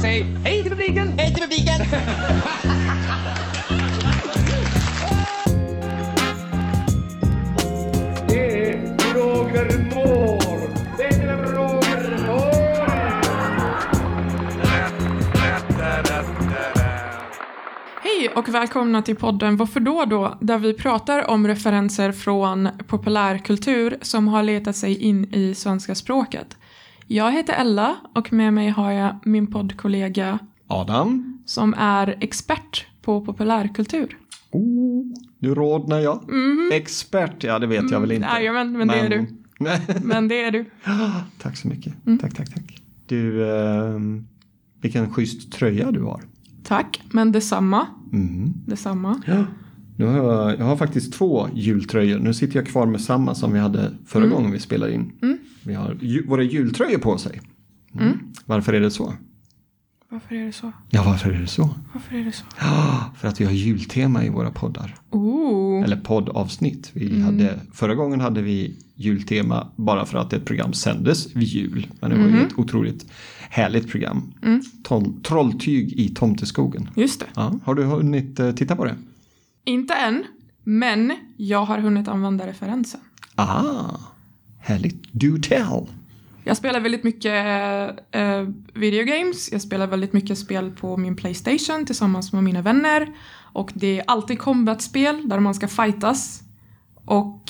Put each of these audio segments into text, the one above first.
Säg hej till publiken! Hej till publiken! och välkomna till podden Varför då då? Där vi pratar om referenser från populärkultur som har letat sig in i svenska språket. Jag heter Ella och med mig har jag min poddkollega Adam? som är expert på populärkultur. Oh, nu rodnar jag. Expert, ja det vet jag väl inte. Jajamän, men det är du. Men det är du. tack så mycket. Tack, tack, tack. Du, ehm, vilken schysst tröja du har. Tack, men detsamma. Mm. Detsamma. Ja. Nu har jag, jag har faktiskt två jultröjor. Nu sitter jag kvar med samma som vi hade förra gången vi spelade in. Vi har ju, våra jultröjor på sig. Mm. Varför är det så? Varför är det så? Ja, varför är det så? Varför är det så? Ja, för att vi har jultema i våra poddar. Oh, Eller poddavsnitt. Vi hade, förra gången hade vi jultema bara för att ett program sändes vid jul. Men det var ju ett otroligt härligt program. Tol- Trolltyg i Tomteskogen. just det. Ja, har du hunnit eh, titta på det? Inte än, men jag har hunnit använda referensen. Aha, härligt. Do tell. Jag spelar väldigt mycket eh, videogames, jag spelar väldigt mycket spel på min Playstation tillsammans med mina vänner. Och det är alltid combat-spel där man ska fightas. Och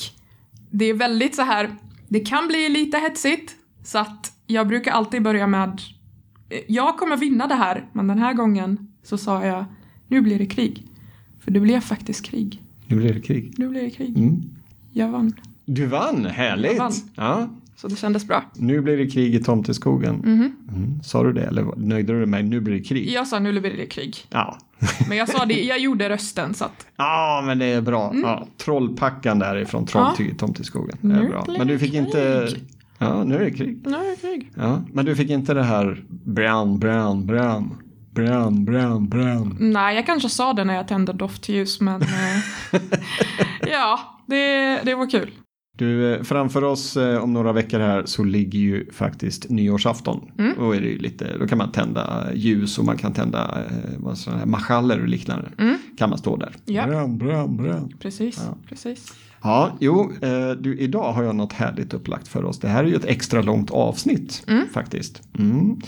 det är väldigt så här, det kan bli lite hetsigt. Så att jag brukar alltid börja med, jag kommer vinna det här, men den här gången så sa jag, nu blir det krig. För det blev faktiskt krig. Nu blir det krig. Nu blir det krig. Mm. Jag vann. Du vann, härligt. Vann. Ja, Så det kändes bra. nu blir det krig i Tomteskogen. Mm. Sa du det eller nöjde du dig med nu blir det krig? Jag sa nu blir det krig. Ja. Men jag sa det, jag gjorde rösten så att Ja, men det är bra. Mm. Ja, trollpackan därifrån Trolltyg i Tomteskogen. Det är bra. Men du fick inte... Ja, nu är det krig. nu är det krig. Ja, men du fick inte det här brown, brown, brown. Brown, brown, brown. Nej, jag kanske sa det när jag tände doftljus men eh, ja, det, det var kul. Du, eh, framför oss eh, om några veckor här så ligger ju faktiskt nyårsafton. Mm. Då, är det lite, då kan man tända ljus och man kan tända vad sådana här marschaller och liknande. Kan man stå där. Mm. Ja. Brown, brown, brown. Precis, precis. Ja, jo, eh, du, idag har jag något härligt upplagt för oss. Det här är ju ett extra långt avsnitt faktiskt. Mm.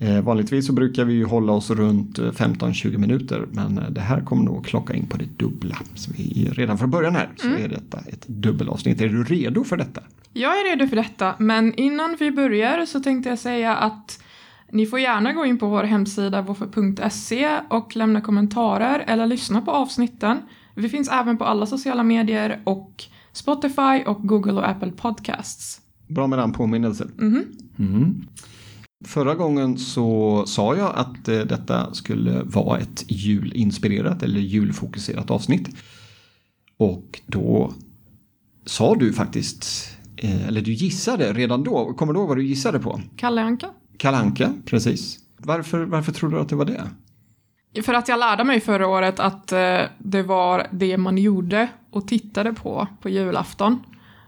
Eh, vanligtvis så brukar vi ju hålla oss runt eh, 15-20 minuter, men eh, det här kommer nog klocka in på det dubbla. Så vi, redan från början här så är detta ett dubbelavsnitt. Är du redo för detta? Jag är redo för detta, men innan vi börjar så tänkte jag säga att ni får gärna gå in på vår hemsida woffer.se och lämna kommentarer eller lyssna på avsnitten. Vi finns även på alla sociala medier och Spotify och Google och Apple Podcasts. Bra med den påminnelsen. Mhm. Förra gången så sa jag att eh, detta skulle vara ett julinspirerat eller julfokuserat avsnitt. Och då sa du faktiskt, eh, eller du gissade redan då, kommer du ihåg vad du gissade på? Kalle Anka? Kalanka, precis. Varför, varför trodde du att det var det? För att jag lärde mig förra året att eh, det var det man gjorde och tittade på på julafton.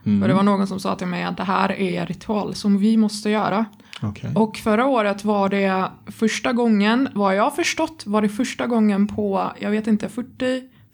Mm. För det var någon som sa till mig att det här är ritual som vi måste göra. Okej. Och förra året var det första gången, vad jag har förstått, var det första gången på, jag vet inte,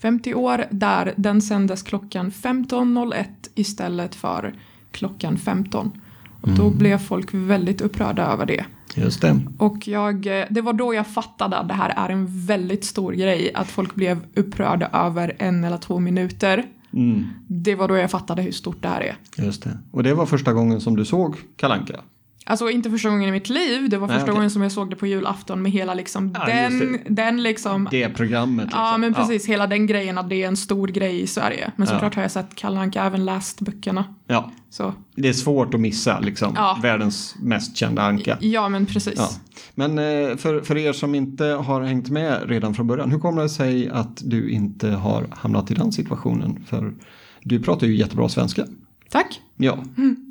40-50 år där den sändes klockan 15.01 istället för klockan 15. Och då blev folk väldigt upprörda över det. Just det. Och jag, eh, det var då jag fattade att det här är en väldigt stor grej, att folk blev upprörda över en eller två minuter. Mm, Det var då jag fattade hur stort det här är. just det. Och det var första gången som du såg Kalanka. Alltså inte första gången i mitt liv, det var Nej, första okej. gången som jag såg det på julafton med hela liksom Ja, den, den liksom. Det programmet. Liksom. Ja men precis, hela den grejen att det är en stor grej i Sverige. Men såklart har jag sett Kalle Anka, även läst böckerna. Ja, Så det är svårt att missa liksom. Ja. Världens mest kända anka. ja men precis. Ja. Men eh, för, för er som inte har hängt med redan från början, hur kommer det sig att du inte har hamnat i den situationen? För du pratar ju jättebra svenska. Tack. Ja,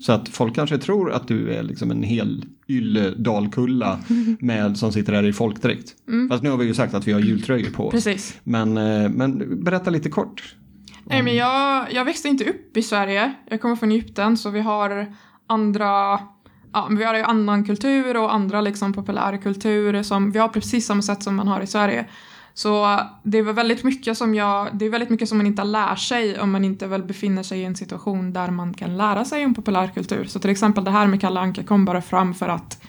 så att folk kanske tror att du är liksom en hel ylle dalkulla med, som sitter här i folkdräkt. Fast nu har vi ju sagt att vi har jultröjor på oss. Precis. Men, eh, men berätta lite kort. Nej men jag, jag växte inte upp i Sverige. Jag kommer från Egypten så vi har andra ja, vi har ju annan kultur och andra liksom populärkultur som vi har precis samma sätt som man har i Sverige. Så det är väl väldigt mycket som jag, det är väldigt mycket som man inte lär sig om man inte väl befinner sig i en situation där man kan lära sig om populärkultur. Så till exempel det här med Kalle Anka kom bara fram för att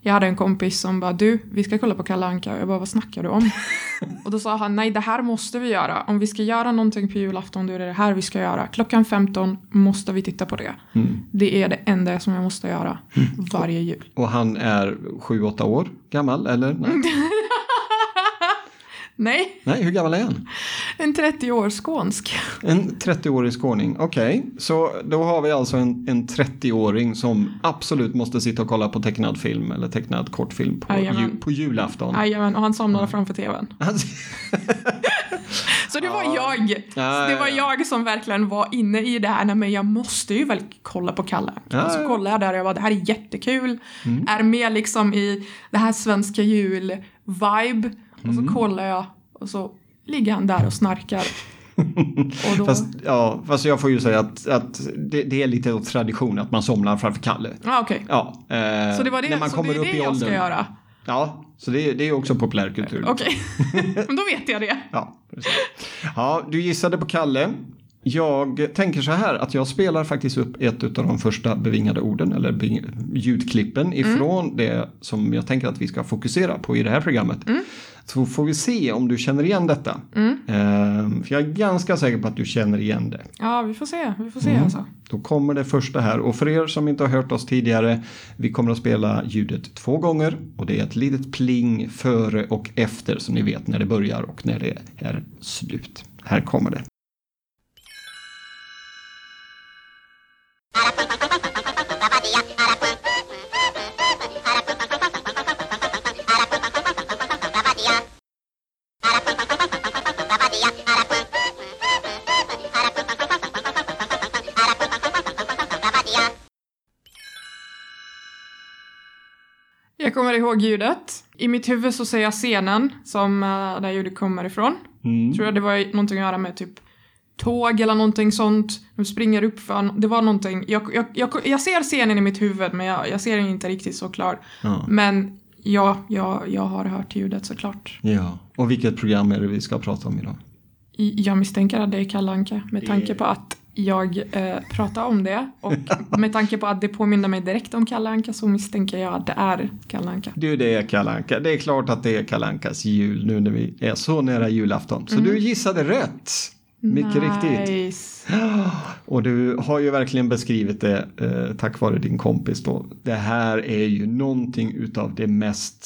jag hade en kompis som bara du, vi ska kolla på Kalle Anka. Och jag bara, vad snackar du om? och då sa han, nej det här måste vi göra. Om vi ska göra någonting på julafton, då är det det här vi ska göra. Klockan 15 måste vi titta på det. Det är det enda som jag måste göra varje jul. Och han är 7-8 år gammal, eller? Nej. Nej, hur gammal är han? en 30 år skånsk. En 30-årig skåning, okej. Så då har vi alltså en, en 30-åring som absolut måste sitta och kolla på tecknad film eller tecknad kortfilm på, ju, på julafton. Jajamän, och han somnade framför tvn. Så det var jag. Ja, det var ja, ja. jag som verkligen var inne i det här. Nej, men jag måste ju väl kolla på Kalle. Ja, och så ja. kollade jag där och jag bara, det här är jättekul. Är med liksom i det här svenska jul-vibe. Och så kollar jag och så ligger han där och snarkar. då... fast, ja, fast jag får ju säga att, att det, det är lite av tradition att man somnar framför Kalle. ah, okej. Ja, eh, Så det var det, när man kommer det upp det i jag åldern. ska göra? Ja, så det, det är också populärkultur. Okej, men då vet jag det. Ja, precis. ja, du gissade på Kalle. Jag tänker så här att jag spelar faktiskt upp ett av de första bevingade orden eller ljudklippen ifrån det som jag tänker att vi ska fokusera på i det här programmet. Så får vi se om du känner igen detta. Ehm, för jag är ganska säker på att du känner igen det. Ja, vi får se. Vi får se Mm. alltså. Då kommer det första här och för er som inte har hört oss tidigare vi kommer att spela ljudet två gånger och det är ett litet pling före och efter så ni vet när det börjar och när det är slut. Här kommer det. Jag kommer ihåg ljudet. I mitt huvud så ser jag scenen som uh, där ljudet kommer ifrån. Mm. Tror jag det var någonting att göra med typ tåg eller någonting sånt. De springer upp för, det var någonting. Jag, jag, jag, jag ser scenen i mitt huvud men jag, jag ser den inte riktigt så klart. Ja. Men ja, jag, jag har hört ljudet såklart. ja. Och vilket program är det vi ska prata om idag? Jag misstänker att det är Kalle Anka med tanke på att jag eh, pratar om det och med tanke på att det påminner mig direkt om Kalle Anka så misstänker jag att det är Kalle Anka. Du, det är Kalle Anka. Det är klart att det är Kalle Ankas jul nu när vi är så nära julafton. Så du gissade rätt. Mycket riktigt. Nice. Och du har ju verkligen beskrivit det eh, tack vare din kompis då. Det här är ju någonting utav det mest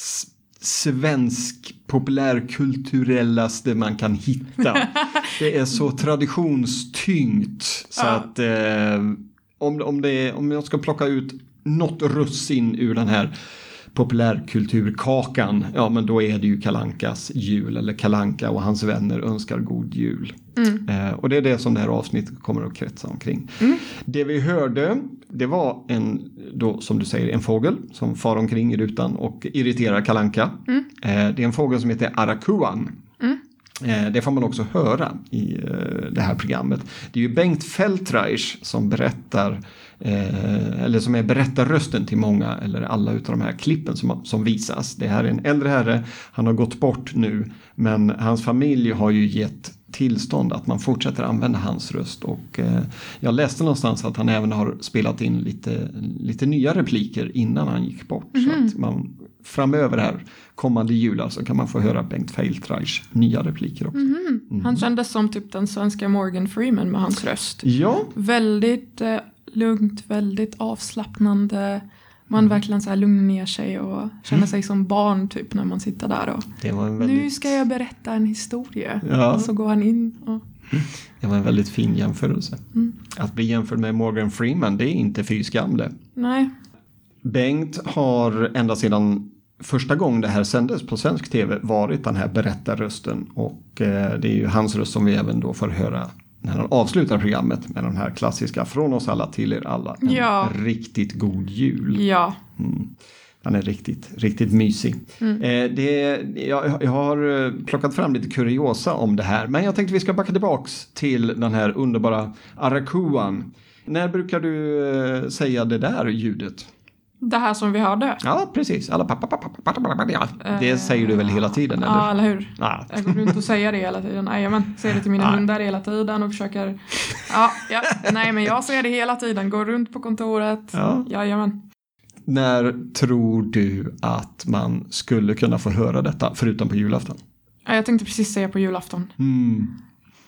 svensk populärkulturellaste man kan hitta. det är så traditionstyngt så Ja. att eh, om, om, det är, om jag ska plocka ut något russin ur den här populärkulturkakan, ja men då är det ju Kalankas jul eller Kalanka och hans vänner önskar god jul. Eh, och det är det som det här avsnittet kommer att kretsa omkring. Det vi hörde, det var en, då, som du säger, en fågel som far omkring i rutan och irriterar Kalanka. Eh, det är en fågel som heter Arakuan. Eh, Det får man också höra i eh, det här programmet. Det är ju Bengt Feldreich som berättar, eh, eller som är berättarrösten till många eller alla utav de här klippen som, som visas. Det här är en äldre herre, han har gått bort nu, men hans familj har ju gett tillstånd att man fortsätter använda hans röst och eh, jag läste någonstans att han även har spelat in lite, lite nya repliker innan han gick bort. Så att man framöver här, kommande jular så kan man få höra Bengt Feldreichs nya repliker också. Han kändes som typ den svenska Morgan Freeman med hans röst. Ja, Väldigt eh, lugnt, väldigt avslappnande. Man verkligen så här lugnar ner sig och känner sig som barn typ när man sitter där och väldigt, nu ska jag berätta en historia. Ja. Och så går han in och det var en väldigt fin jämförelse. Att bli jämförd med Morgan Freeman, det är inte fy skam det. nej, Bengt har ända sedan första gången det här sändes på svensk tv varit den här berättarrösten och eh, det är ju hans röst som vi även då får höra när han avslutar programmet med den här klassiska från oss alla till er alla. En Ja. riktigt god jul. ja. Han är riktigt, riktigt mysig. Eh, det, jag, jag har eh, plockat fram lite kuriosa om det här men jag tänkte vi ska backa tillbaks till den här underbara Arakuan. När brukar du eh, säga det där ljudet? Det här som vi hörde. Ja, precis. Alla pappa, pappa, pappa, pappa, ja. Det säger du väl hela tiden, eller? Ja, eller hur? Ja. Jag går runt och säger det hela tiden. Jajamän, säger det till mina Nej. hundar hela tiden och försöker... Ja, ja, nej men jag säger det hela tiden. Går runt på kontoret. Ja. Jajamän. När tror du att man skulle kunna få höra detta, förutom på julafton? Ja, jag tänkte precis säga på julafton. Mm.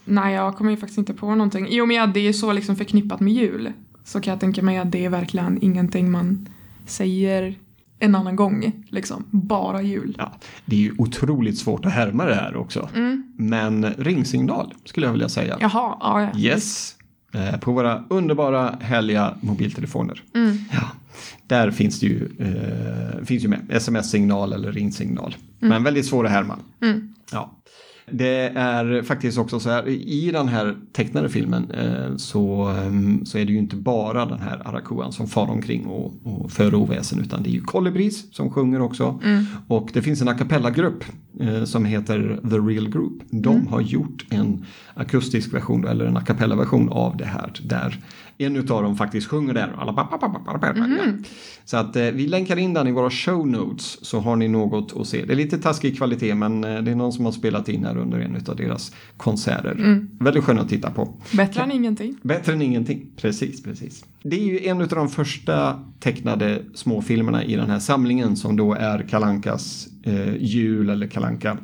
Nej, jag kommer ju faktiskt inte på någonting. Och med att det är så liksom förknippat med jul så kan jag tänka mig att det är verkligen ingenting man säger en annan gång. Liksom, bara jul. Ja, det är ju otroligt svårt att härma det här också. Men ringsignal skulle jag vilja säga. Jaha, ja, ja. Yes. Eh, På våra underbara härliga mobiltelefoner. Mm. Ja, där finns det ju, eh, finns ju med sms-signal eller ringsignal. Men väldigt svår att härma. Mm. Ja. Det är faktiskt också så här, i den här tecknade filmen eh, så, ehm, så är det ju inte bara den här Arakuan som far omkring och, och för oväsen utan det är ju Kolibris som sjunger också. Och det finns en a cappella-grupp eh, som heter The Real Group. De har gjort en akustisk version eller en a cappella-version av det här där en utav dem faktiskt sjunger där. Så att eh, vi länkar in den i våra show notes så har ni något att se. Det är lite taskig kvalitet men eh, det är någon som har spelat in här under en av deras konserter. Väldigt skön att titta på. Bättre än ingenting. Bättre än ingenting, precis, precis. Det är ju en av de första tecknade småfilmerna i den här samlingen som då är Kalankas eh, jul eller Kalanka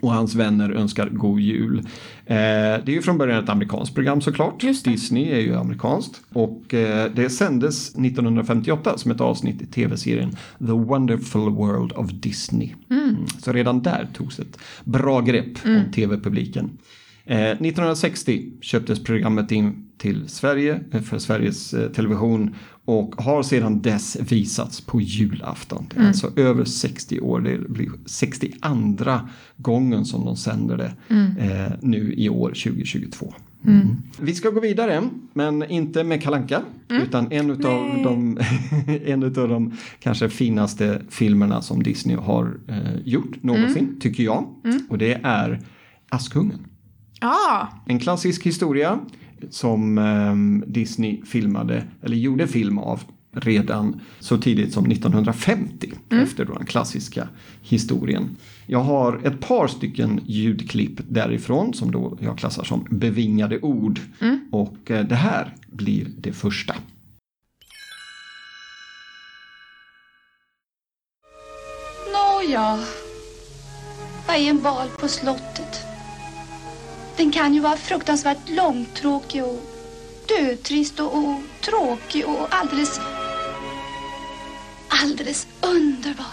och hans vänner önskar god jul. Eh, det är ju från början ett amerikanskt program såklart. Disney är ju amerikanskt. Och eh, det sändes 1958 som ett avsnitt i tv-serien The Wonderful World of Disney. Mm. Så redan där togs ett bra grepp om tv-publiken. Eh, 1960 köptes programmet in till Sverige eh, för Sveriges eh, Television och har sedan dess visats på julafton. Det är alltså över 60 år, det blir 62 gången som de sänder det eh, nu i år 2022. Mm. Vi ska gå vidare, men inte med Kalanka utan en utav, de, en utav de kanske finaste filmerna som Disney har eh, gjort någonsin, tycker jag. Och det är Askungen. Ah, En klassisk historia som ehm, Disney filmade, eller gjorde film av redan så tidigt som 1950 efter då den klassiska historien. Jag har ett par stycken ljudklipp därifrån som då jag klassar som bevingade ord och eh, det här blir det första. Nåja, vad är en bal på slottet? Den kan ju vara fruktansvärt långtråkig och dötrist och, och tråkig och alldeles, alldeles underbar.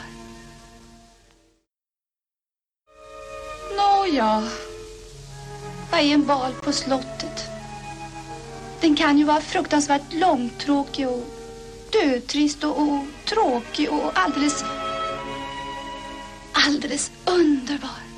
Nåja, vad är en bal på slottet? Den kan ju vara fruktansvärt långtråkig och dötrist och, och tråkig och alldeles, alldeles underbar.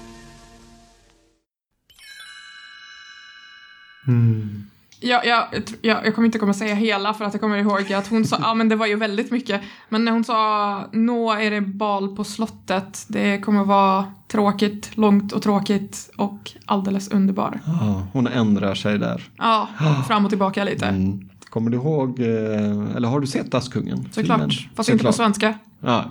Jag, jag, jag, jag kommer inte komma säga hela för att jag kommer ihåg att hon sa, ja men det var ju väldigt mycket. Men när hon sa, nå är det bal på slottet, det kommer vara tråkigt, långt och tråkigt och alldeles underbar. Ja, hon ändrar sig där. Ja, fram och tillbaka lite. Mm. Kommer du ihåg, eh, eller har du sett Askungen? Såklart, Filmen? fast inte på Såklart. svenska. Ja.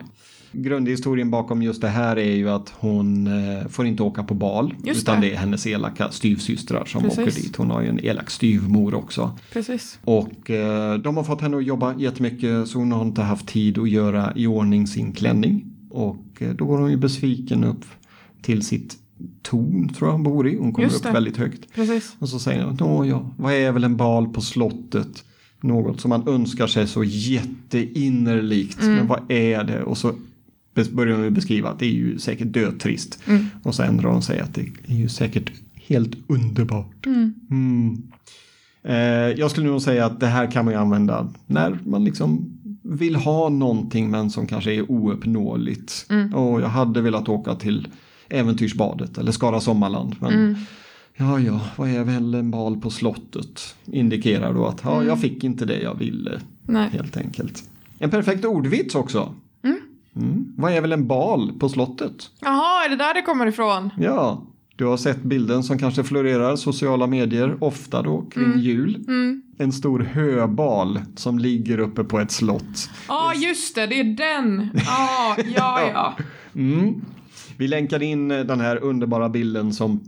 Grundhistorien bakom just det här är ju att hon eh, får inte åka på bal. Just utan det. det är hennes elaka styvsystrar som Precis. åker dit. Hon har ju en elak styvmor också. Precis. Och eh, de har fått henne att jobba jättemycket så hon har inte haft tid att göra i ordning sin klänning. Och eh, då går hon ju besviken upp till sitt torn tror jag hon bor i. Hon kommer upp väldigt högt. Precis. Och så säger hon, Nå, ja, vad är väl en bal på slottet? Något som man önskar sig så jätteinnerligt. Men vad är det? Och så börjar ju beskriva att det är ju säkert dötrist. Och så ändrar hon sig att det är ju säkert helt underbart. Mm. Eh, jag skulle nog säga att det här kan man ju använda när man liksom vill ha någonting men som kanske är ouppnåeligt. Och jag hade velat åka till Äventyrsbadet eller Skara Sommarland. Men Ja, ja, vad är väl en bal på slottet? Indikerar då att ja, jag fick inte det jag ville, Nej. helt enkelt. En perfekt ordvits också. Mm. Vad är väl en bal på slottet? Jaha, är det där det kommer ifrån? Ja, du har sett bilden som kanske florerar sociala medier, ofta då kring jul. Mm. en stor höbal som ligger uppe på ett slott. Ja, just det, det är den. Ja, ja, ja. Mm. Vi länkar in eh, den här underbara bilden som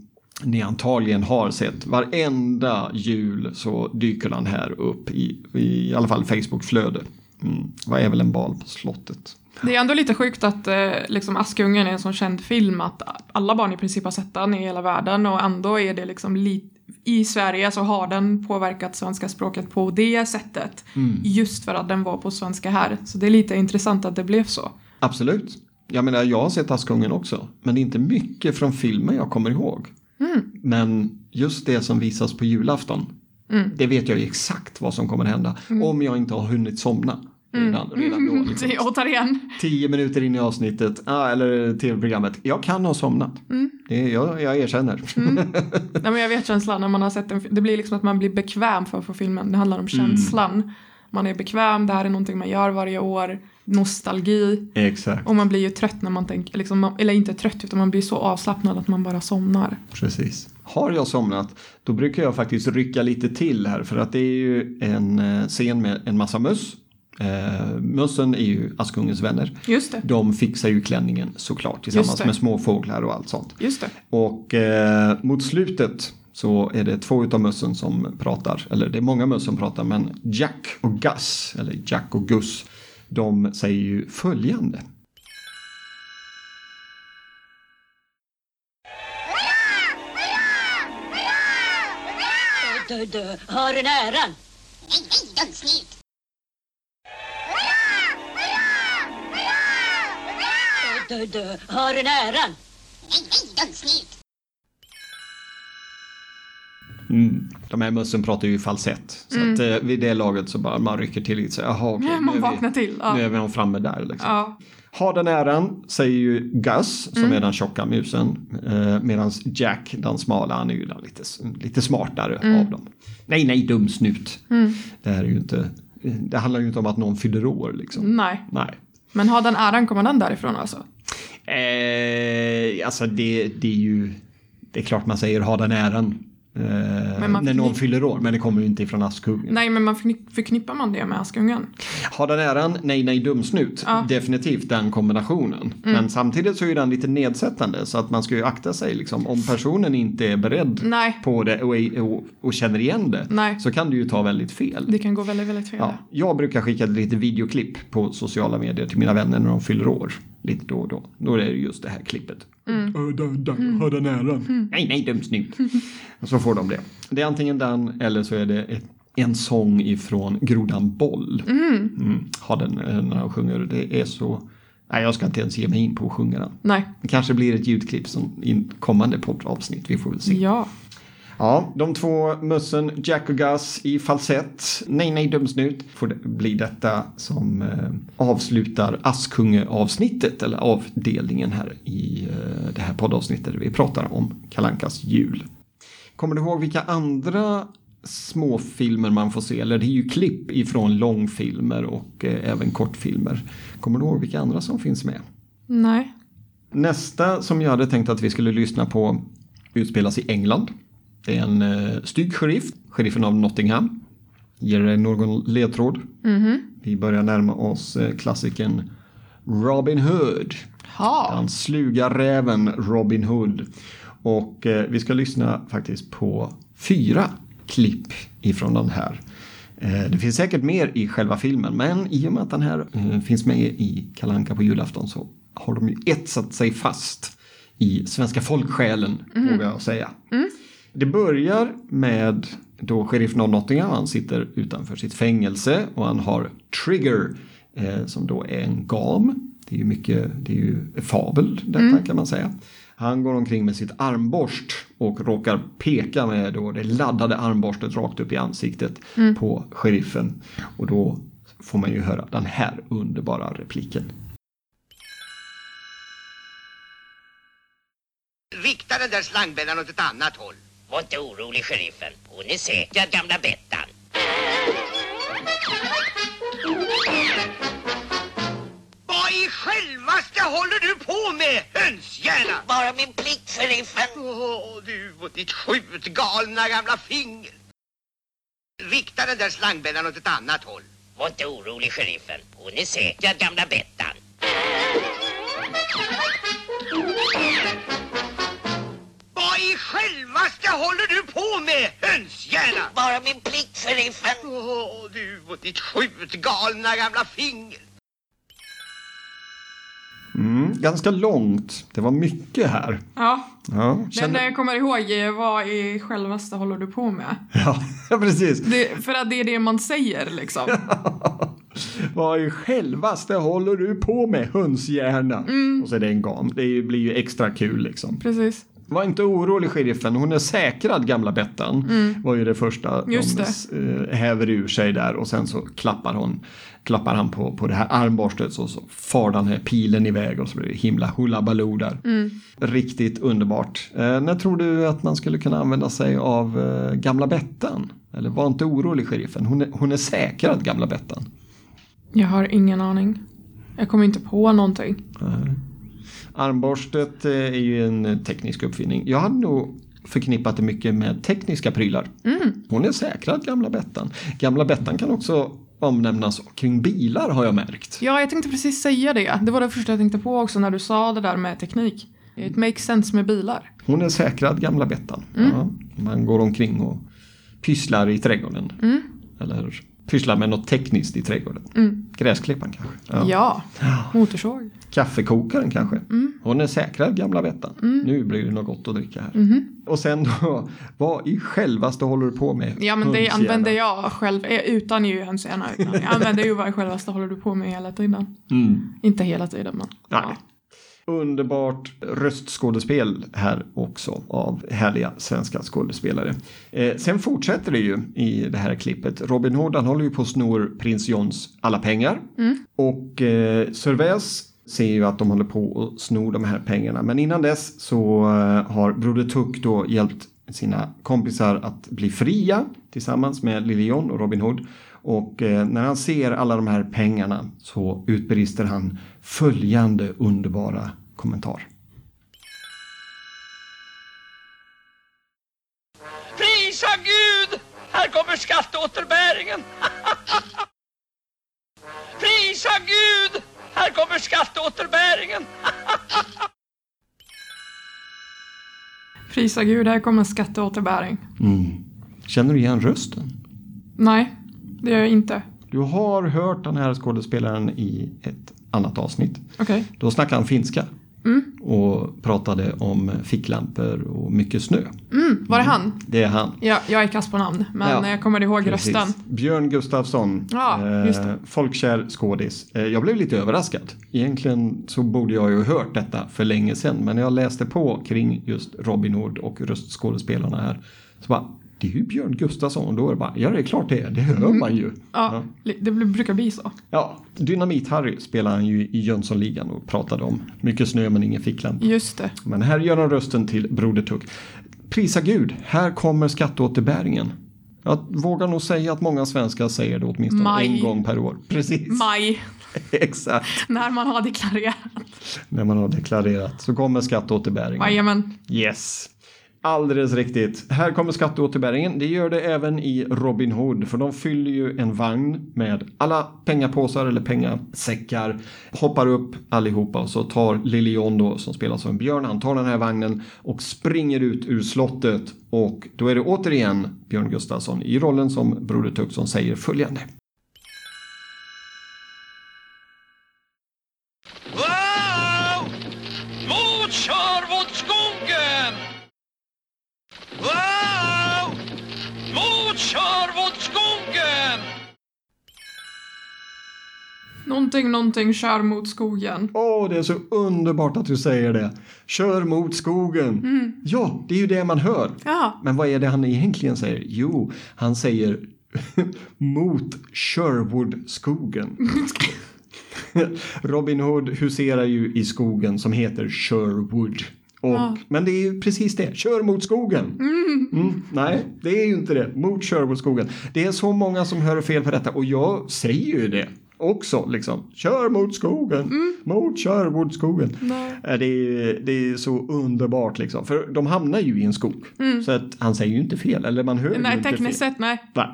ni antagligen har sett. Varenda jul så dyker den här upp i, i alla fall Facebook-flöde. Mm. Vad är väl en bal på slottet? Det är ändå lite sjukt att eh, liksom Askungen är en sån känd film att alla barn i princip har sett den i hela världen och ändå är det liksom lite i Sverige så har den påverkat svenska språket på det sättet. Just för att den var på svenska här. Så det är lite intressant att det blev så. Absolut. Jag menar, jag har sett Askungen också. Men det är inte mycket från filmen jag kommer ihåg. Men just det som visas på julafton. Det vet jag ju exakt vad som kommer hända. Om jag inte har hunnit somna. Redan, redan då. Liksom. Det- Återigen. Tio minuter in i avsnittet, ah, eller tv-programmet. Jag kan ha somnat. Det, jag, jag erkänner. Nej, men jag vet känslan när man har sett en. Det blir liksom att man blir bekväm för att få filmen. Det handlar om känslan. Man är bekväm, det här är någonting man gör varje år. Nostalgi. Exakt, Och man blir ju trött när man tänker, liksom, man- eller inte trött utan man blir så avslappnad att man bara somnar. precis. Har jag somnat, då brukar jag faktiskt rycka lite till här. För att det är ju en eh, scen med en massa möss. Eh, mössen är ju Askungens vänner. Just det. De fixar ju klänningen såklart tillsammans med små fåglar och allt sånt. Just det. Och eh, mot slutet så är det två utav mössen som pratar, eller det är många möss som pratar, men Jack och Gus, eller Jack och Gus, de säger ju följande. Du, du, har den äran. Nej, nej, dundsnut! Du, du, har den äran. Nej, nej, dundsnut! Mm. De här mössen pratar ju falsett. Så att eh, vid det laget så bara man rycker till lite. Jaha, okej, Ja, man nu är vaknar vi, till, ja. Nu är vi framme där liksom. Ja. Ha den äran säger ju Gus som är den tjocka musen. Eh, Medan Jack, den smala, han är ju den lite, lite smartare av dem. Nej, nej, dum snut. Det här är ju inte, det handlar ju inte om att någon fyller år liksom. Nej. Nej. Men har den äran, kommer den därifrån alltså? Eh, alltså det, det är ju, det är klart man säger ha den äran. Eh, när någon fyller år, men det kommer ju inte ifrån Askungen. Nej, men man förknipp- förknippar man det med Askungen? Ha den äran, nej nej dumsnut. Ja. Mm. Definitivt den kombinationen. Men samtidigt så är den lite nedsättande så att man ska ju akta sig liksom. Om personen inte är beredd Nej. på det och, är- och, och känner igen det Nej. så kan det ju ta väldigt fel. Det kan gå väldigt, väldigt fel. Ja, jag brukar skicka lite videoklipp på sociala medier till mina vänner när de fyller år. Lite då och då. Då är det just det här klippet. Mm. Ha den äran. Nej, nej, dumsnut. Och så får de det. Det är antingen den eller så är det ett, en sång ifrån Grodan Boll. Mm. Ha den eh, när han sjunger. Det är så... Nej, jag ska inte ens ge mig in på att sjunga den. Nej. Det kanske blir ett ljudklipp som i kommande poddavsnitt. Vi får väl se. Ja. Ja, de två mössen, Jack och Gus i falsett. Nej, nej, dumsnut. Får det bli detta som eh, avslutar Askunge-avsnittet eller avdelningen här i eh, det här poddavsnittet där vi pratar om Kalankas jul. Kommer du ihåg vilka andra småfilmer man får se? Eller det är ju klipp ifrån långfilmer och eh, även kortfilmer. Kommer du ihåg vilka andra som finns med? Nej. Nästa som jag hade tänkt att vi skulle lyssna på utspelas i England. Det är en eh, stygg sheriff, sheriffen av Nottingham. Ger dig någon ledtråd? Vi börjar närma oss eh, klassikern Robin Hood. Ha. Den sluga räven Robin Hood. Och eh, vi ska lyssna faktiskt på fyra klipp ifrån den här. Eh, det finns säkert mer i själva filmen men i och med att den här eh, finns med i Kalanka på julafton så har de ju etsat sig fast i svenska folksjälen vågar jag säga. Det börjar med då sheriffen av Nottingham, han sitter utanför sitt fängelse och han har Trigger eh, som då är en gam. Det är ju mycket, det är ju fabel detta kan man säga. Han går omkring med sitt armborst och råkar peka med då det laddade armborstet rakt upp i ansiktet på sheriffen. Och då får man ju höra den här underbara repliken. Rikta den där slangbällan åt ett annat håll. Var inte orolig, sheriffen. Hon är säkrad, gamla Bettan. Vad i självaste håller du på med, hönshjärna? Bara min plikt, sheriffen. Åh, du och ditt skjutgalna gamla finger. Rikta den där slangbällan åt ett annat håll. Var inte orolig, sheriffen. Hon är säkrad, gamla Bettan. Självaste håller du på med, hönshjärna? Bara min plikt, sheriffen. Åh, du och ditt skjutgalna gamla finger. Mm, ganska långt. Det var mycket här. Ja, Ja, det känner... enda jag kommer ihåg är vad i självaste håller du på med? ja precis. Det, för att det är det man säger liksom. Vad i självaste håller du på med, hönshjärna? Och så är det en gam. Det blir ju extra kul liksom. Precis. Var inte orolig sheriffen, hon är säkrad gamla Bettan. Var ju det första Mm. Just de eh, häver ur sig där och sen så klappar hon klappar han på, på det här armborstet så, så far den här pilen iväg och så blir det himla hullabaloo där. Mm. Riktigt underbart. Eh, när tror du att man skulle kunna använda sig av eh, gamla Bettan? Eller var inte orolig sheriffen, hon är, hon är säkrad gamla Bettan. Jag har ingen aning. Jag kommer inte på någonting. Armborstet eh, är ju en eh, teknisk uppfinning. Jag hade nog förknippat det mycket med tekniska prylar. Hon är säkrad, gamla Bettan. Gamla Bettan kan också omnämnas kring bilar har jag märkt. Ja, jag tänkte precis säga det. Det var det första jag tänkte på också när du sa det där med teknik. It makes sense med bilar. Hon är säkrad, gamla Bettan. Ja, man går omkring och pysslar i trädgården. Eller pysslar med något tekniskt i trädgården. Gräsklipparen kanske. Ja, motorsåg. Kaffekokaren kanske. Hon är säkrad gamla Bettan. Nu blir det något gott att dricka här. Och sen då, vad i självaste håller du på med? Ja, men det använder jag själv utan ju hönshjärna. Jag använder ju vad i självaste håller du på med hela tiden. Mm. Inte hela tiden, men. Nej. Ja. Underbart röstskådespel här också av härliga svenska skådespelare. Eh, sen fortsätter det ju i det här klippet. Robin Hood han håller ju på att snor prins Johns alla pengar. Och eh, Sörväs ser ju att de håller på att sno de här pengarna. Men innan dess så eh, har Broder Tuck då hjälpt sina kompisar att bli fria tillsammans med Lille John och Robin Hood. Och eh, när han ser alla de här pengarna så utbrister han följande underbara kommentar. Prisa Gud! Här kommer skatteåterbäringen. Prisa Gud! Här kommer skatteåterbäringen. Prisa gud, här kommer skatteåterbäring. Mm. Känner du igen rösten? Nej, det gör jag inte. Du har hört den här skådespelaren i ett annat avsnitt. Okej. Då snackade han finska. Och pratade om ficklampor och mycket snö. Mm, var det han? Det är han. Ja, jag är kass på namn, men Ja, jag kommer ihåg Precis. rösten. Björn Gustafsson. Ja. Eh, folkkär skådis. Eh, jag blev lite överraskad. Egentligen så borde jag ju hört detta för länge sedan. Men jag läste på kring just Robin Hood och röstskådespelarna här. Så bara, det är ju Björn Gustafsson. Och då är det bara, ja det är klart det är. Det hör man ju. Ja, li- det brukar bli så. Ja, Dynamit-Harry spelar han ju i Jönssonligan och pratade om mycket snö men ingen ficklampa. Just det. Men här gör han rösten till Broder Tuck. Prisa Gud, här kommer skatteåterbäringen. Jag vågar nog säga att många svenskar säger det åtminstone Maj. en gång per år. Precis, Maj, exakt. när man har deklarerat. När man har deklarerat så kommer skatteåterbäringen. Jajamän. Yes. Alldeles riktigt. Här kommer skatteåterbäringen. Det gör det även i Robin Hood. För de fyller ju en vagn med alla pengapåsar eller pengasäckar. Hoppar upp allihopa och så tar Lille John då som spelas av en björn. Han tar den här vagnen och springer ut ur slottet. Och då är det återigen Björn Gustafsson i rollen som Broder Tuck som säger följande. Någonting, någonting kör mot skogen. Åh, det är så underbart att du säger det. Kör mot skogen. Ja, det är ju det man hör. Ja. Men vad är det han egentligen säger? Jo, han säger mot Sherwoodskogen. Robin Hood huserar ju i skogen som heter Sherwood. Och, Men det är ju precis det, kör mot skogen. Mm, nej, det är ju inte det, mot Sherwoodskogen. Det är så många som hör fel på detta och jag säger ju det också. Liksom. Kör mot skogen, mot Sherwoodskogen. Eh, Det är, det är så underbart liksom, för de hamnar ju i en skog. Så att han säger ju inte fel, eller man hör ju Nej, inte tekniskt fel. sett, nej. Nej.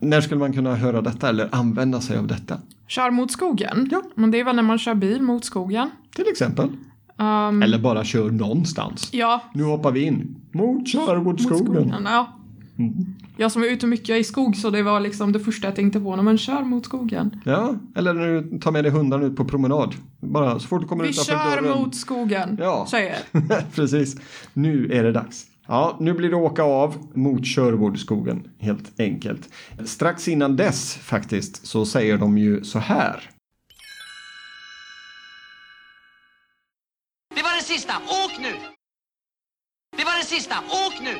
När skulle man kunna höra detta eller använda sig av detta? Kör mot skogen. Ja. Men det är väl när man kör bil mot skogen. Till exempel. Um, Eller bara kör någonstans. ja, Nu hoppar vi in. Mot Sherwood mot skogen. skogen. Ja. Jag som är ute mycket i skog så det var liksom det första jag tänkte på när man kör mot skogen. Ja, eller när du tar med dig hundarna ut på promenad. Bara så fort du kommer Vi utanför kör dörren. mot skogen, Ja. tjejer. Precis. Nu är det dags. Ja, nu blir det åka av mot Sherwoodskogen helt enkelt. Strax innan dess faktiskt så säger de ju så här. Det var det sista, åk nu! Det var det sista, åk nu!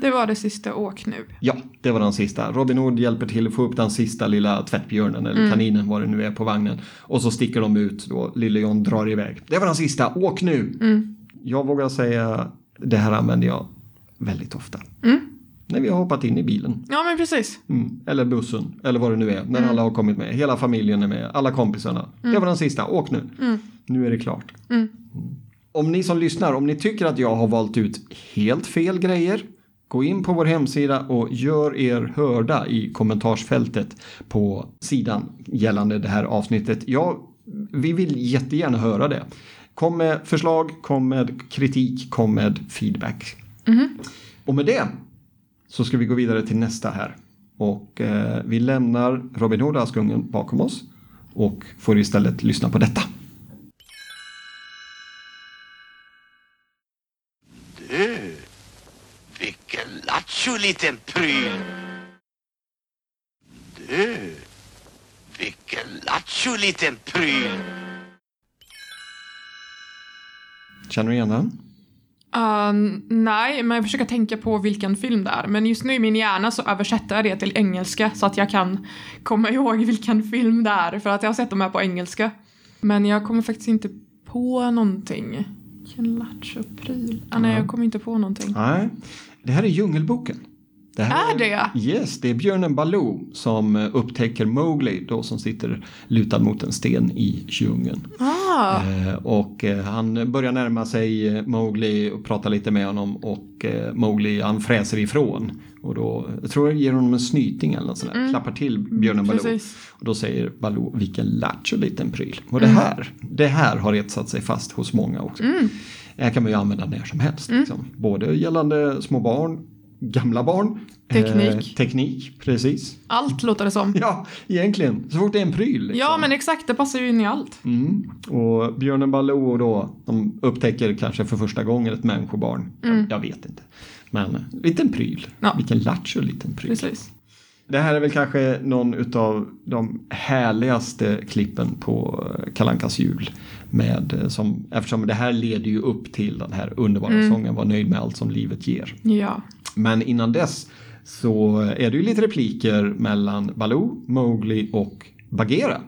Det var det sista åk nu. Ja, det var den sista. Robin Hood hjälper till att få upp den sista lilla tvättbjörnen eller kaninen vad det nu är på vagnen. Och så sticker de ut då. Lille John drar iväg. Det var den sista. Åk nu! Jag vågar säga det här använder jag väldigt ofta. När vi har hoppat in i bilen. Ja men precis. Mm. Eller bussen. Eller vad det nu är. När alla har kommit med. Hela familjen är med. Alla kompisarna. Det var den sista. Åk nu. Nu är det klart. Mm. Om ni som lyssnar, om ni tycker att jag har valt ut helt fel grejer. Gå in på vår hemsida och gör er hörda i kommentarsfältet på sidan gällande det här avsnittet. Ja, vi vill jättegärna höra det. Kom med förslag, kom med kritik, kom med feedback. Och med det så ska vi gå vidare till nästa här. Och eh, vi lämnar Robin Hood Askungen bakom oss och får istället lyssna på detta. Liten pryl! Du, vilken lattjo liten pryl! Känner du igen den? Uh, nej, men jag försöker tänka på vilken film det är. Men just nu i min hjärna så översätter jag det till engelska så att jag kan komma ihåg vilken film det är. För att jag har sett dem här på engelska. Men jag kommer faktiskt inte på någonting. Vilken lattjo-pryl. Ah, nej, jag kommer inte på någonting. Nej, det här är Djungelboken. Det här Är det? Yes, det är björnen Baloo som eh, upptäcker Mowgli då som sitter lutad mot en sten i djungeln. Ah, Eh, och eh, han börjar närma sig eh, Mowgli och prata lite med honom och eh, Mowgli han fräser ifrån. Och då, jag tror jag ger honom en snyting eller något sånt där, klappar till björnen Baloo. precis. Och då säger Baloo, vilken lattjo liten pryl. Och det här, det här har etsat sig fast hos många också. Det här kan man ju använda när som helst. Liksom. Både gällande små barn, gamla barn. Teknik. Eh, teknik, precis. allt låter det som. Ja, egentligen. Så fort det är en pryl. Liksom. Ja, men exakt, det passar ju in i allt. Mm. Och björnen Baloo då, de upptäcker kanske för första gången ett människobarn. Jag, jag vet inte. Men en liten pryl. Ja. Vilken lattjo liten pryl. Precis. Det här är väl kanske någon utav de härligaste klippen på eh, Kalankas jul. Med, eh, som, eftersom det här leder ju upp till den här underbara sången Var nöjd med allt som livet ger. Ja. Men innan dess så är det ju lite repliker mellan Baloo, Mowgli och Bagheera.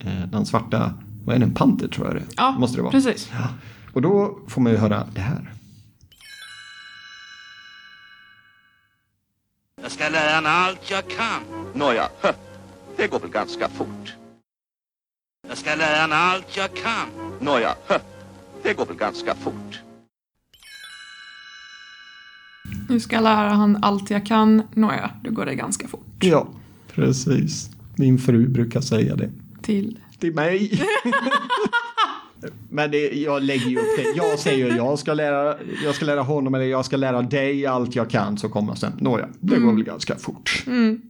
Eh, Den svarta, vad är det, en panter tror jag det. Ja, Måste det vara. precis. Ja. Och då får man ju höra det här. Jag ska lära mig allt jag kan. Nåja, det går väl ganska fort. Jag ska lära mig allt jag kan. Nåja, det går väl ganska fort. Nu ska jag lära han allt jag kan. Nåja, då går det ganska fort. Ja, precis. Min fru brukar säga det. Till. Till mig. Men det, jag lägger ju upp det. Jag säger jag ska lära, jag ska lära honom eller jag ska lära dig allt jag kan så kommer sen. Nåja, det går väl ganska fort. Mm.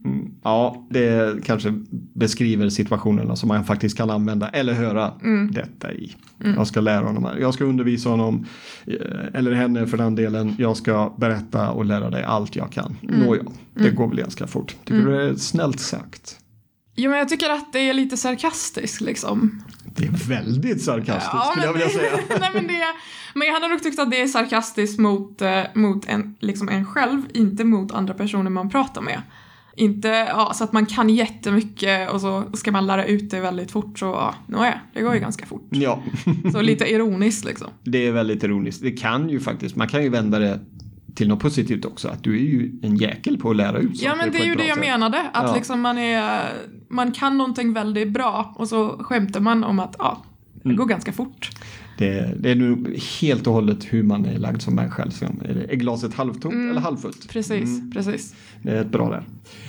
Ja, det kanske beskriver situationerna som man faktiskt kan använda eller höra detta i. Jag ska lära honom, jag ska undervisa honom eh, eller henne för den delen. Jag ska berätta och lära dig allt jag kan. Nåja, det går väl ganska fort. Tycker du det är snällt sagt? Jo, men jag tycker att det är lite sarkastiskt liksom. Det är väldigt sarkastiskt skulle jag vilja säga. Nej, men, det, men jag hade nog tyckt att det är sarkastiskt mot, eh, mot en, liksom en själv, inte mot andra personer man pratar med. Inte ja, så att man kan jättemycket och så ska man lära ut det väldigt fort så ja, nåja, det går ju ganska fort. Ja, Så lite ironiskt liksom. det är väldigt ironiskt. Det kan ju faktiskt, man kan ju vända det till något positivt också. Att du är ju en jäkel på att lära ut Ja saker men det är ju det jag sätt. menade, att Ja. liksom man är, man kan någonting väldigt bra och så skämtar man om att ja, det Mm. går ganska fort. Det, det är nu helt och hållet hur man är lagd som människa. Liksom. Är, glaset halvtomt eller halvfullt? Precis, precis. Det är ett bra där.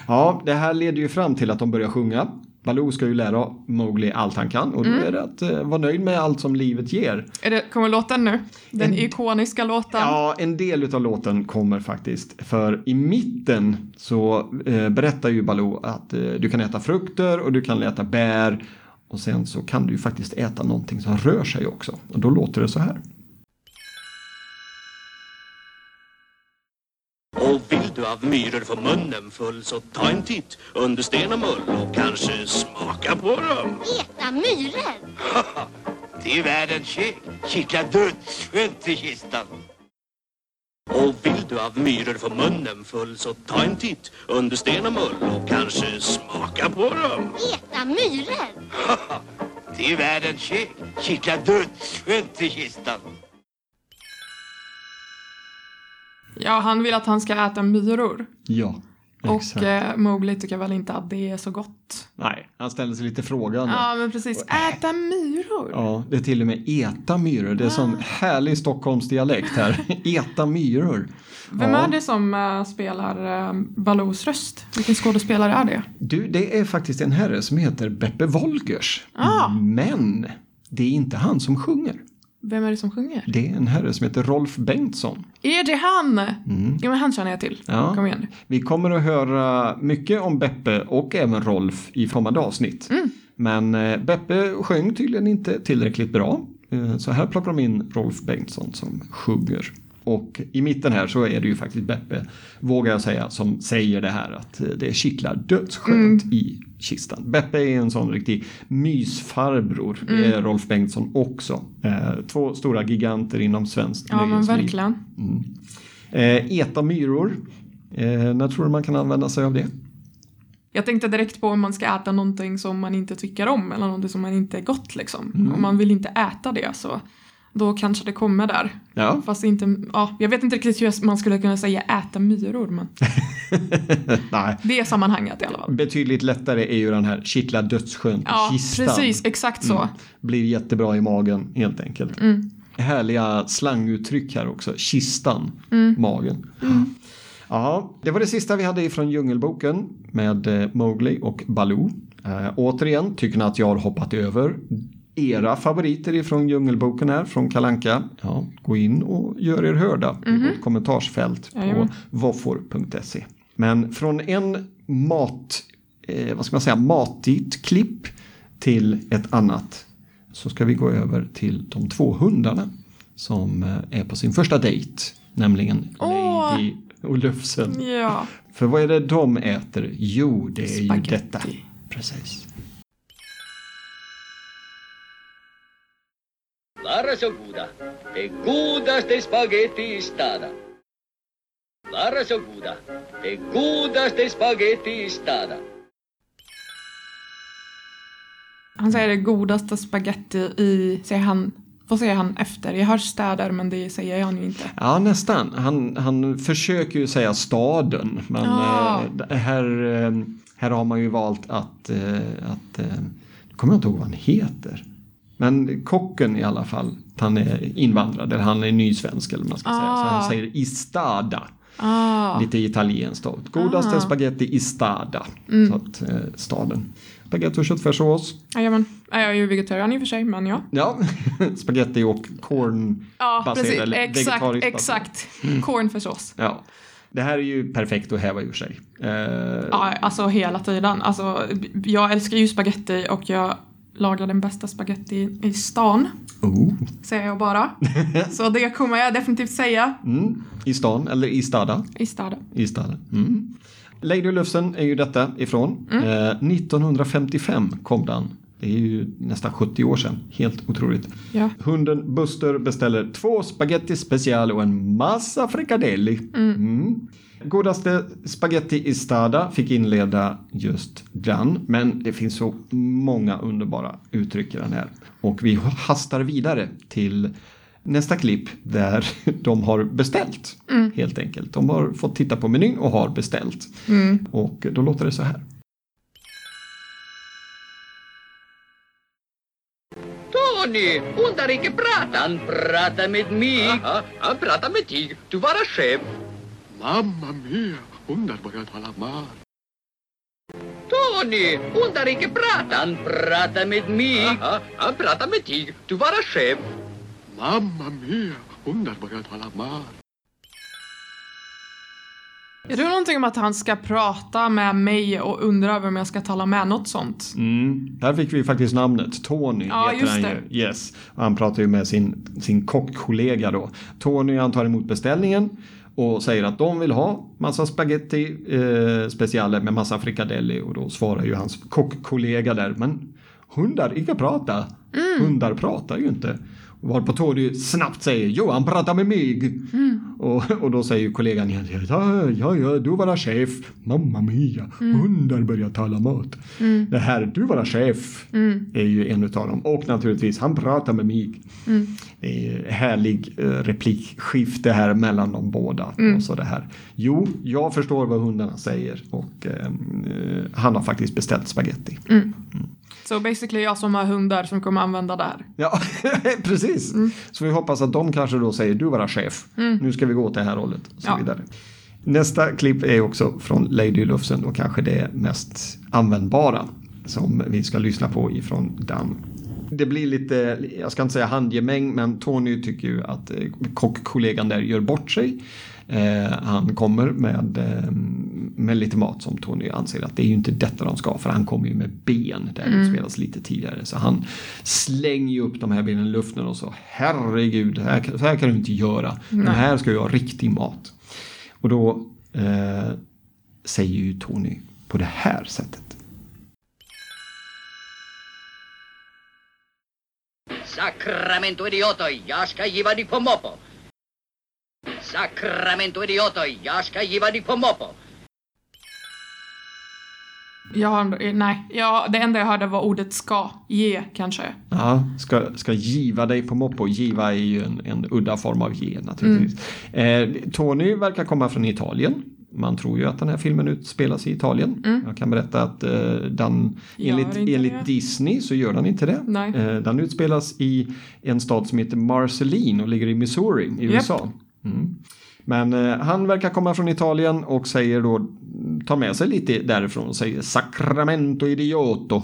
Ja, det här leder ju fram till att de börjar sjunga. Baloo ska ju lära Mowgli allt han kan och då är det att eh, vara nöjd med allt som livet ger. Är det, kommer låten nu? Den ikoniska låten? Ja, en del av låten kommer faktiskt. För i mitten så eh, berättar ju Baloo att eh, du kan äta frukter och du kan äta bär. Och sen så kan du ju faktiskt äta någonting som rör sig också. Och då låter det så här. Du av myror få munnen full så ta en titt under sten och mull och kanske smaka på dem. Äta myror. Det är världens käk. Kittlar dödsskönt i kistan. Och vill du av myror få munnen full så ta en titt under sten och mull och kanske smaka på dem. Äta myror. Det är världens käk. Kittlar dödsskönt i kistan. Ja, han vill att han ska äta myror. Ja, Och eh, Mowgli tycker väl inte att det är så gott. Nej, han ställer sig lite frågande. Ja, men precis. Äta myror? Ja, det är till och med eta myror. Det är sån härlig Stockholmsdialekt här. eta myror. Vem Ja. är det som eh, spelar uh, Baloos röst? Vilken skådespelare är det? Du, det är faktiskt en herre som heter Beppe Wolgers. Ah. Men det är inte han som sjunger. Vem är det som sjunger? Det är en herre som heter Rolf Bengtsson. Är det han? Ja, men han känner jag till. Ja. Kom igen. Vi kommer att höra mycket om Beppe och även Rolf i kommande avsnitt. Men eh, Beppe sjöng tydligen inte tillräckligt bra. Eh, Så här plockar de in Rolf Bengtsson som sjunger. Och i mitten här så är det ju faktiskt Beppe, vågar jag säga, som säger det här att eh, det kittlar dödsskönt i kistan. Beppe är en sån riktig mysfarbror. Det är Rolf Bengtsson också. Eh, Två stora giganter inom svenskt Ja, men verkligen. Eh, Eta myror. Eh, när tror du man kan använda sig av det? Jag tänkte direkt på om man ska äta någonting som man inte tycker om eller någonting som man inte är gott liksom. Om man vill inte äta det så då kanske det kommer där. Ja. Fast inte, ja, jag vet inte riktigt hur man skulle kunna säga äta myror men Nej. det är sammanhanget i alla fall. Betydligt lättare är ju den här kittla dödsskönt i Ja, kistan. precis, exakt så. Mm. Blir jättebra i magen helt enkelt. Mm. Härliga slanguttryck här också. Kistan, Mm. magen. Ja, det var det sista vi hade ifrån Djungelboken med eh, Mowgli och Baloo. Eh, återigen, tycker ni att jag har hoppat över era favoriter ifrån Djungelboken här från Kalanka. Ja, gå in och gör er hörda i vårt kommentarsfält på Mhm. Våffor.se. Men från en mat, eh, vad ska man säga, matigt klipp till ett annat så ska vi gå över till de två hundarna som eh, är på sin första dejt, nämligen Åh! Lady och Lufsen. Ja. För vad är det de äter? Jo, det är ju Spaghetti. detta. Precis. Varsågoda. Det godaste spaghetti i staden. Varsågoda. Det godaste spaghetti i staden. Han säger det godaste spaghetti i, säger han, vad säger han efter? Jag hör städer men det säger han ju inte. Ja, nästan. Han, han försöker ju säga staden, men Ah. eh, här, eh, här har man ju valt att, eh, att eh, kommer jag inte ihåg vad han heter. Men kocken i alla fall, han är invandrad, eller han är nysvensk eller vad man ska säga. Så Ah. han säger istada. Ah, Lite italienskt då. Godaste spaghetti i stada. Mm. Så att, eh, staden. Spaghetti och köttfärssås. jajamän. Jag är ju vegetarian i och för sig men ja. Ja, spaghetti och corn Ja, precis. Exakt, exakt. Mm. Cornfärssås. Ja. Det här är ju perfekt att häva ur sig. Eh, Ja, alltså hela tiden. Alltså, jag älskar ju spaghetti och jag lagar den bästa spaghetti i stan. oh. Säger jag bara. Så det kommer jag definitivt säga. mm. I stan, eller i stada. I staden. I staden. Mm. Lady Lufsen är ju detta ifrån. Eh, 1955 kom den. Det är ju nästan 70 år sedan. Helt otroligt. Ja. Hunden Buster beställer två spaghetti special och en massa frikadelli. Mm. Godaste spaghetti i stada fick inleda just den. Men det finns så många underbara uttryck i den här. Och vi hastar vidare till nästa klipp där de har beställt. Helt enkelt. De har fått titta på menyn och har beställt. Och då låter det så här. Då Tony, hon där inte prata. Han pratar med mig. Aha, han pratar med dig. Du vara chef. Mamma mia, hon där börjar tala mar. Tony, hon där inte prata. Han pratar med mig. Aha, han pratar med dig. Du vara chef. Mamma mia, hon där Är det någonting om att han ska prata med mig och undra över om jag ska tala med något sånt? Mm. Där fick vi faktiskt namnet. Tony Ja, heter han det. ju. Yes. Han pratar ju med sin, sin kockkollega då. Tony han tar emot beställningen och säger att de vill ha massa spaghetti eh, speciale med massa frikadelli och då svarar ju hans kockkollega där men hundar inte prata. Mm. Hundar pratar ju inte. Varpå Tony snabbt säger jo han pratar med mig. Mm. Och, och då säger kollegan igen ja, ja, ja, du vara chef. Mamma mia, Mm. hundar börjar tala mat. Det här du vara chef Mm. är ju en utav dem. Och naturligtvis han pratar med mig. Mm. Det är härlig eh, replikskifte här mellan de båda. Mm. Och så det här. Jo, jag förstår vad hundarna säger och eh, eh, han har faktiskt beställt spaghetti. Mm. Så basically jag som har hundar som kommer använda det här. Ja, precis. Så vi hoppas att de kanske då säger du vara chef. Mm. Nu ska vi gå åt det här hållet. Och så Ja. vidare. Nästa klipp är också från Lady Lufsen och kanske det mest användbara som vi ska lyssna på ifrån Dan. Det blir lite, jag ska inte säga handgemäng, men Tony tycker ju att eh, kockkollegan där gör bort sig. Eh, han kommer med, eh, med lite mat som Tony anser att det är ju inte detta de ska för han kommer ju med ben där det Mm. utspelas lite tidigare. Så han slänger ju upp de här benen i luften och så herregud, här, så här kan du inte göra. Den Nej. här ska ju ha riktig mat. Och då eh, säger ju Tony på det här sättet. Sacramento idioto, jag ska giva dig på moppo. Sacramento idioto, jag ska giva dig på moppo. Har, nej, ja, det enda jag hörde var ordet ska, ge kanske. Ja, ska, ska giva dig på moppo. Giva är ju en, en udda form av ge naturligtvis. Eh, Tony verkar komma från Italien. Man tror ju att den här filmen utspelas i Italien. Jag kan berätta att eh, den, enligt, enligt? Disney så gör den inte det. Nej. Eh, den utspelas i en stad som heter Marceline och ligger i Missouri i Japp. USA. Mm. Men eh, han verkar komma från Italien och säger då, tar med sig lite därifrån och säger Sacramento idioto.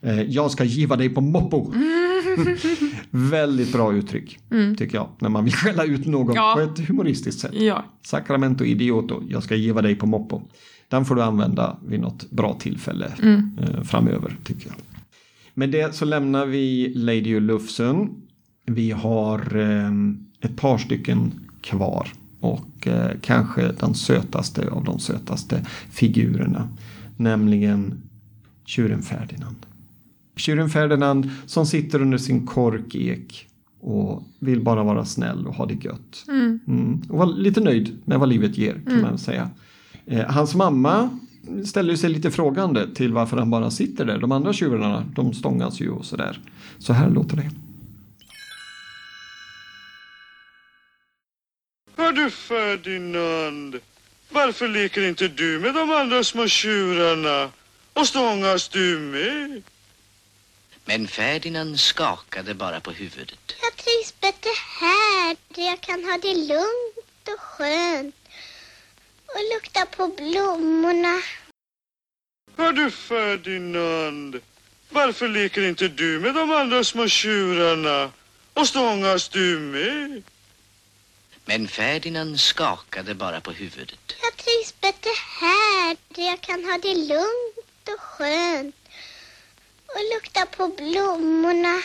Eh, jag ska giva dig på moppo. Väldigt bra uttryck, tycker jag, när man vill skälla ut någon Ja. på ett humoristiskt sätt. Ja. Sacramento idioto, jag ska giva dig på moppo. Den får du använda vid något bra tillfälle eh, framöver, tycker jag. Med det så lämnar vi Lady Lufsen. Vi har eh, ett par stycken kvar och eh, kanske den sötaste av de sötaste figurerna, nämligen tjuren Ferdinand. Tjuren Ferdinand som sitter under sin korkek och vill bara vara snäll och ha det gött. Mm. Och vara lite nöjd med vad livet ger kan man säga. Eh, hans mamma ställer sig lite frågande till varför han bara sitter där. De andra tjurarna de stångas ju och sådär. Så här låter det. Du Ferdinand, varför leker inte du med de andra små tjurarna? Och stångas du med? Men Ferdinand skakade bara på huvudet. Jag trivs bättre här där jag kan ha det lugnt och skönt och lukta på blommorna. Hör du Ferdinand, varför leker inte du med de andra små tjurarna? Och stångas du med? Men Ferdinand skakade bara på huvudet. Jag trivs bättre här där jag kan ha det lugnt och skönt och lukta på blommorna.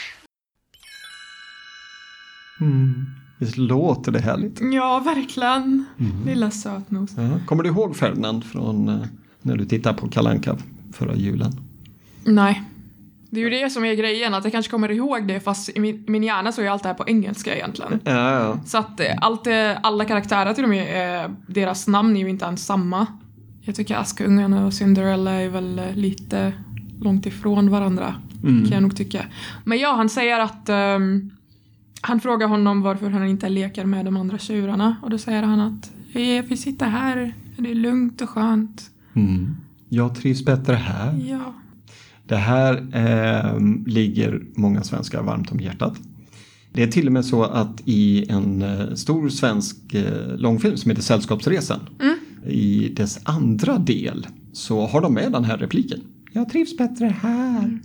Mm. Visst låter det härligt? Ja, verkligen. Lilla sötnos. Ja. Kommer du ihåg Ferdinand från eh, när du tittade på Kalanka förra julen? Nej. Det är ju det som är grejen, att jag kanske kommer ihåg det fast i min, min hjärna så är allt det här på engelska egentligen. Ja, ja. Så att eh, allt, alla karaktärer till och med, eh, deras namn är ju inte ens samma. Jag tycker Askungen och Cinderella är väl eh, lite långt ifrån varandra, kan jag nog tycka. Men ja, han säger att ehm, han frågar honom varför han inte leker med de andra tjurarna och då säger han att "Eh, vi sitter här, det är lugnt och skönt. Mm. Jag trivs bättre här. Ja. Det här eh, ligger många svenskar varmt om hjärtat. Det är till och med så att i en eh, stor svensk eh, långfilm som heter Sällskapsresan i dess andra del så har de med den här repliken. Jag trivs bättre här.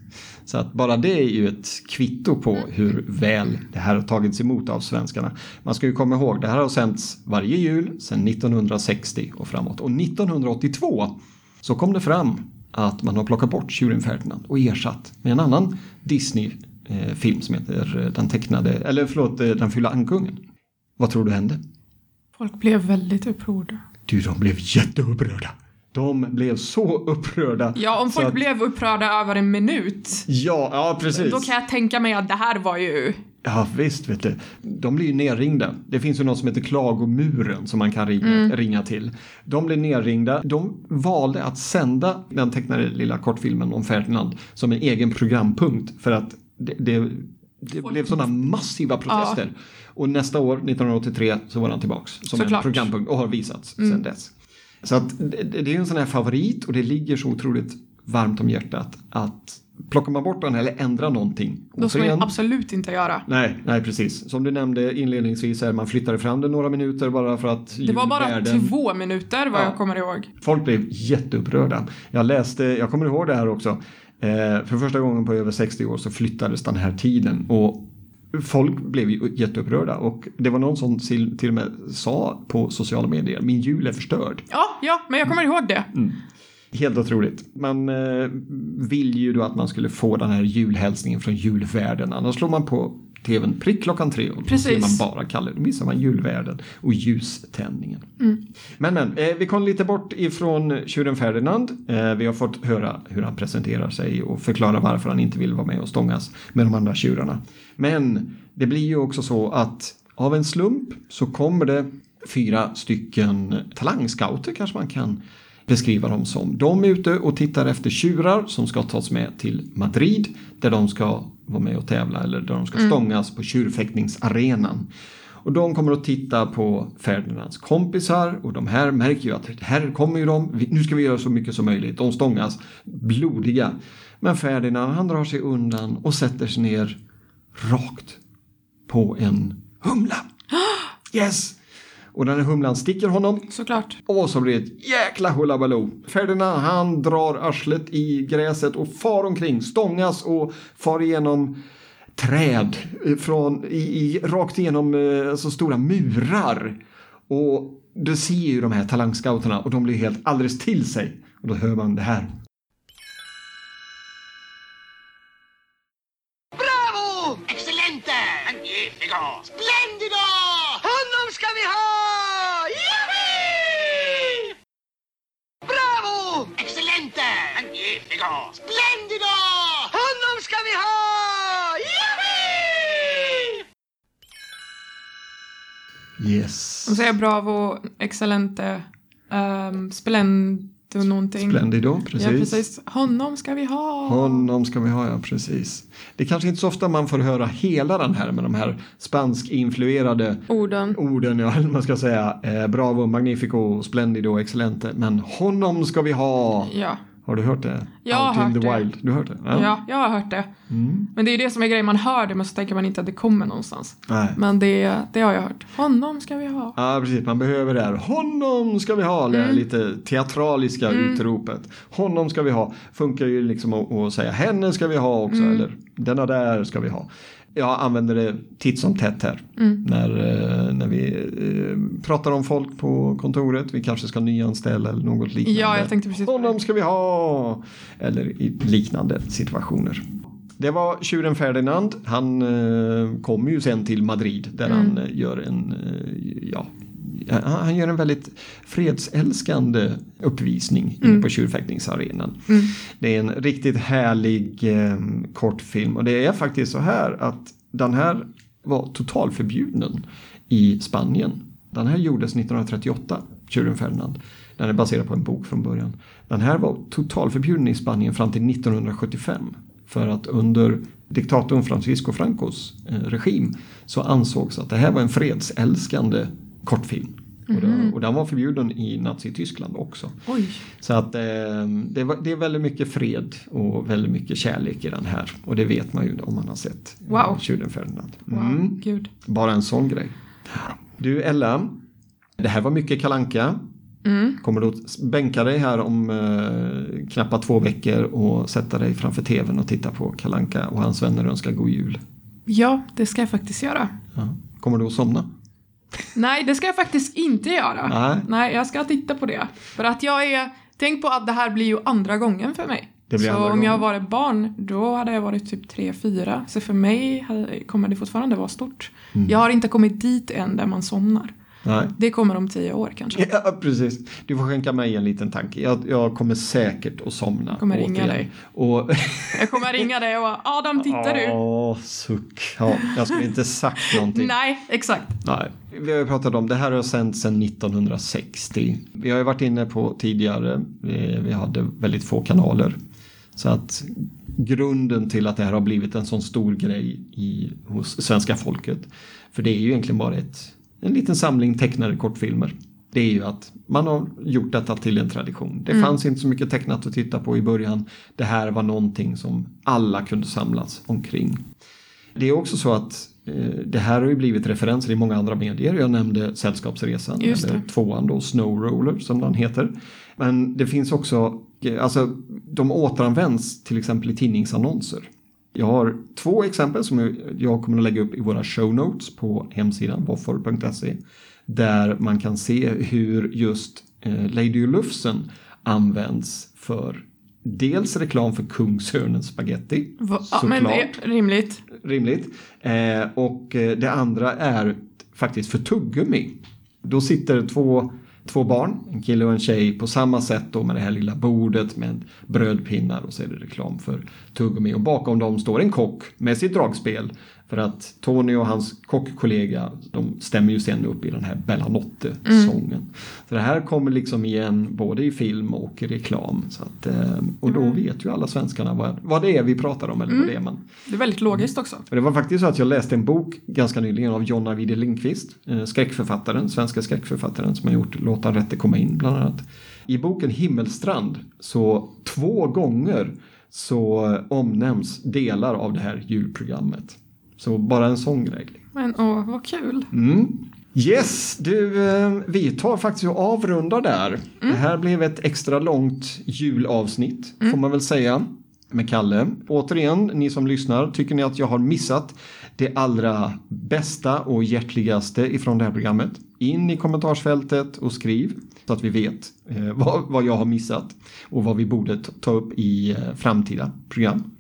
Så att bara det är ju ett kvitto på hur väl det här har tagits emot av svenskarna. Man ska ju komma ihåg, det här har sänts varje jul sedan 1960 och framåt. Och 1982 så kom det fram att man har plockat bort Tjuren Ferdinand och ersatt med en annan Disney-film som heter eh, Den tecknade, eller förlåt, eh, Den fyllda ankungen. Vad tror du hände? Folk blev väldigt upprörda. Du, de blev jätteupprörda. De blev så upprörda. Ja, om folk att- blev upprörda över en minut, Ja, ja precis. då kan jag tänka mig att det här var ju... Ja visst, vet du. De blir ju nerringda. Det finns ju något som heter klagomuren som man kan ringa, Mm. ringa till. De blev nerringda. De valde att sända den tecknade lilla kortfilmen om Ferdinand som en egen programpunkt för att det, det, det blev sådana massiva protester. Och nästa år, 1983, så var han tillbaks som Såklart. en programpunkt och har visats Mm. sedan dess. Så att det, det det är en sån här favorit och det ligger så otroligt varmt om hjärtat att plockar man bort den eller ändrar någonting. Då ska man absolut inte göra. Nej, nej precis. Som du nämnde inledningsvis här, man flyttade fram det några minuter bara för att Det var bara julvärden- två minuter vad Ja. jag kommer ihåg. Folk blev jätteupprörda. Jag läste, jag kommer ihåg det här också. Eh, för första gången på över 60 år så flyttades den här tiden och folk blev ju jätteupprörda och det var någon som till, till och med sa på sociala medier, min jul är förstörd. Ja, ja, men jag kommer ihåg det. Helt otroligt. Man eh, vill ju då att man skulle få den här julhälsningen från julvärden. Annars slår man på tvn prick klockan tre och då ser man bara Kalle. Då missar man julvärden och ljuständningen. Men men, eh, vi kom lite bort ifrån tjuren Ferdinand. Eh, vi har fått höra hur han presenterar sig och förklara varför han inte vill vara med och stångas med de andra tjurarna. Men det blir ju också så att av en slump så kommer det fyra stycken talangscouter kanske man kan beskriva dem som. De är ute och tittar efter tjurar som ska tas med till Madrid där de ska vara med och tävla eller där de ska stångas på tjurfäktningsarenan. Och de kommer att titta på Ferdinands kompisar och de här märker ju att här kommer ju de, nu ska vi göra så mycket som möjligt. De stångas blodiga. Men Ferdinand han drar sig undan och sätter sig ner rakt på en humla. Yes! Och den här humlan sticker honom Såklart. och så blir det ett jäkla hullabaloo. Ferdinand han drar arslet i gräset och far omkring, stångas och far igenom träd eh, från, i, i, rakt igenom eh, alltså stora murar. Och du ser ju de här talangscouterna och de blir helt alldeles till sig. Och då hör man det här. Yes. De säger bravo, excellente, um, splendo någonting. Splendido, precis. Ja, precis. Honom ska vi ha. Honom ska vi ha, ja precis. Det är kanske inte så ofta man får höra hela den här med de här spansk-influerade Orden. orden, ja, man ska säga. Eh, bravo, magnifico, splendido, excellente. Men honom ska vi ha. Ja. Har du hört det? Jag har hört det. wild. Du har hört det? ja, jag har hört det. Mm. Men det är det som är grejen, man hör det men så tänker man inte att det kommer någonstans. Nej. Men det, det har jag hört. Honom ska vi ha. Ja, precis. Man behöver det här. Honom ska vi ha. Det Mm. lite teatraliska utropet. Honom ska vi ha. Funkar ju liksom att, att säga henne ska vi ha också. Mm. Eller denna där ska vi ha. Jag använder det titt som tätt här. Mm. När, eh, när vi eh, pratar om folk på kontoret. Vi kanske ska nyanställa eller något liknande. Ja, jag tänkte precis Honom ska vi ha! Eller i liknande situationer. Det var tjuren Ferdinand. Han eh, kommer ju sen till Madrid där Mm. han gör en, ja, han gör en väldigt fredsälskande uppvisning inne Mm. på tjurfäktningsarenan. Mm. Det är en riktigt härlig eh, kortfilm och det är faktiskt så här att den här var totalförbjuden i Spanien. Den här gjordes 1938, Tjuren Ferdinand. Den är baserad på en bok från början. Den här var totalförbjuden i Spanien fram till 1975. För att under diktatorn Francisco Francos eh, regim så ansågs att det här var en fredsälskande kortfilm. Och, då, och den var förbjuden i Nazityskland också. Oj. Så att eh, det, var, det är väldigt mycket fred och väldigt mycket kärlek i den här. Och det vet man ju om man har sett eh, Wow. Tjuren Ferdinand. Wow, Mm. gud. Bara en sån grej. Du Ella, det här var mycket kalanka. Mm. Kommer du att bänka dig här om eh, knappt två veckor och sätta dig framför tvn och titta på Kalanka och hans vänner önskar god jul? Ja, det ska jag faktiskt göra. Ja. Kommer du att somna? Nej, det ska jag faktiskt inte göra. Nej. Nej, jag ska titta på det. För att jag är... Tänk på att det här blir ju andra gången för mig. Det blir så andra om jag gången. varit barn, då hade jag varit typ tre fyra. Så för mig kommer det fortfarande vara stort. Mm. Jag har inte kommit dit än där man somnar. Nej. Det kommer om tio år kanske. Ja, precis. Du får skänka mig en liten tanke. Jag, jag kommer säkert att somna. Jag kommer ringa återigen. dig. Och... Jag kommer ringa dig och bara Adam, tittar du? Åh, suck. Ja, jag skulle inte sagt någonting. Nej, exakt. Nej. Vi har ju pratat om, det här har sänts sedan 1960. Vi har ju varit inne på tidigare, eh, vi hade väldigt få kanaler. Så att grunden till att det här har blivit en sån stor grej i, hos svenska folket. För det är ju egentligen bara ett, en liten samling tecknade kortfilmer. Det är ju att man har gjort detta till en tradition. Det fanns inte så mycket tecknat att titta på i början. Det här var någonting som alla kunde samlas omkring. Det är också så att eh, det här har ju blivit referenser i många andra medier. Jag nämnde Sällskapsresan, eller tvåan då, Snow Roller som den heter. Men det finns också, eh, alltså de återanvänds till exempel i tidningsannonser. Jag har två exempel som jag- kommer att lägga upp i våra show notes på hemsidan woffor.se. Där man kan se hur just eh, Lady Lufsen används för dels reklam för Kungsörnens Spaghetti. Va, ja, men det är rimligt. Rimligt. Eh, och eh, det andra är faktiskt för tuggummi. Då sitter två, två barn, en kille och en tjej, på samma sätt då med det här lilla bordet med brödpinnar och så är det reklam för tuggummi. Och bakom dem står en kock med sitt dragspel. För att Tony och hans kockkollega, de stämmer ju sen upp i den här Bella Notte-sången. Så det här kommer liksom igen både i film och i reklam. Så att, eh, och då vet ju alla svenskarna vad, vad det är vi pratar om eller vad det är man Det är väldigt logiskt också. och det var faktiskt så att jag läste en bok ganska nyligen av Jonna Ajvide Lindqvist, eh, skräckförfattaren, svenska skräckförfattaren som har gjort Låta rätte komma in bland annat. I boken Himmelstrand så två gånger så omnämns delar av det här julprogrammet. Så bara en sån grej. Men åh, vad kul. Mm. Yes, du, eh, vi tar faktiskt och avrundar där. Det här blev ett extra långt julavsnitt, får man väl säga, med Kalle. Återigen, ni som lyssnar, tycker ni att jag har missat det allra bästa och hjärtligaste ifrån det här programmet? In i kommentarsfältet och skriv så att vi vet eh, vad, vad jag har missat och vad vi borde ta upp i eh, framtida program.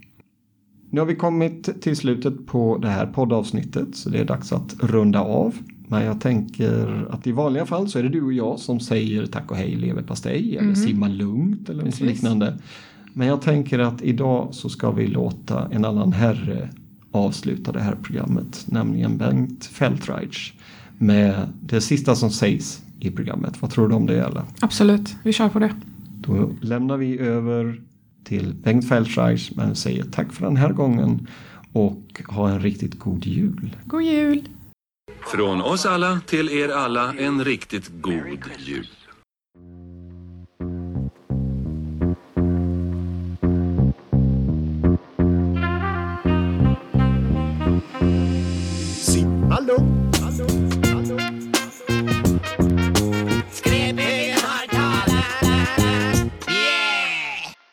Nu har vi kommit till slutet på det här poddavsnittet så det är dags att runda av. Men jag tänker att i vanliga fall så är det du och jag som säger tack och hej leverpastej eller simma lugnt eller något Precis. liknande. Men jag tänker att idag så ska vi låta en annan herre avsluta det här programmet, nämligen Bengt Feldreich med det sista som sägs i programmet. Vad tror du om det eller? Absolut, vi kör på det. Då lämnar vi över till Bengt Feldreich men säger tack för den här gången och ha en riktigt god jul. God jul! Från oss alla till er alla en riktigt god jul. Simma lugnt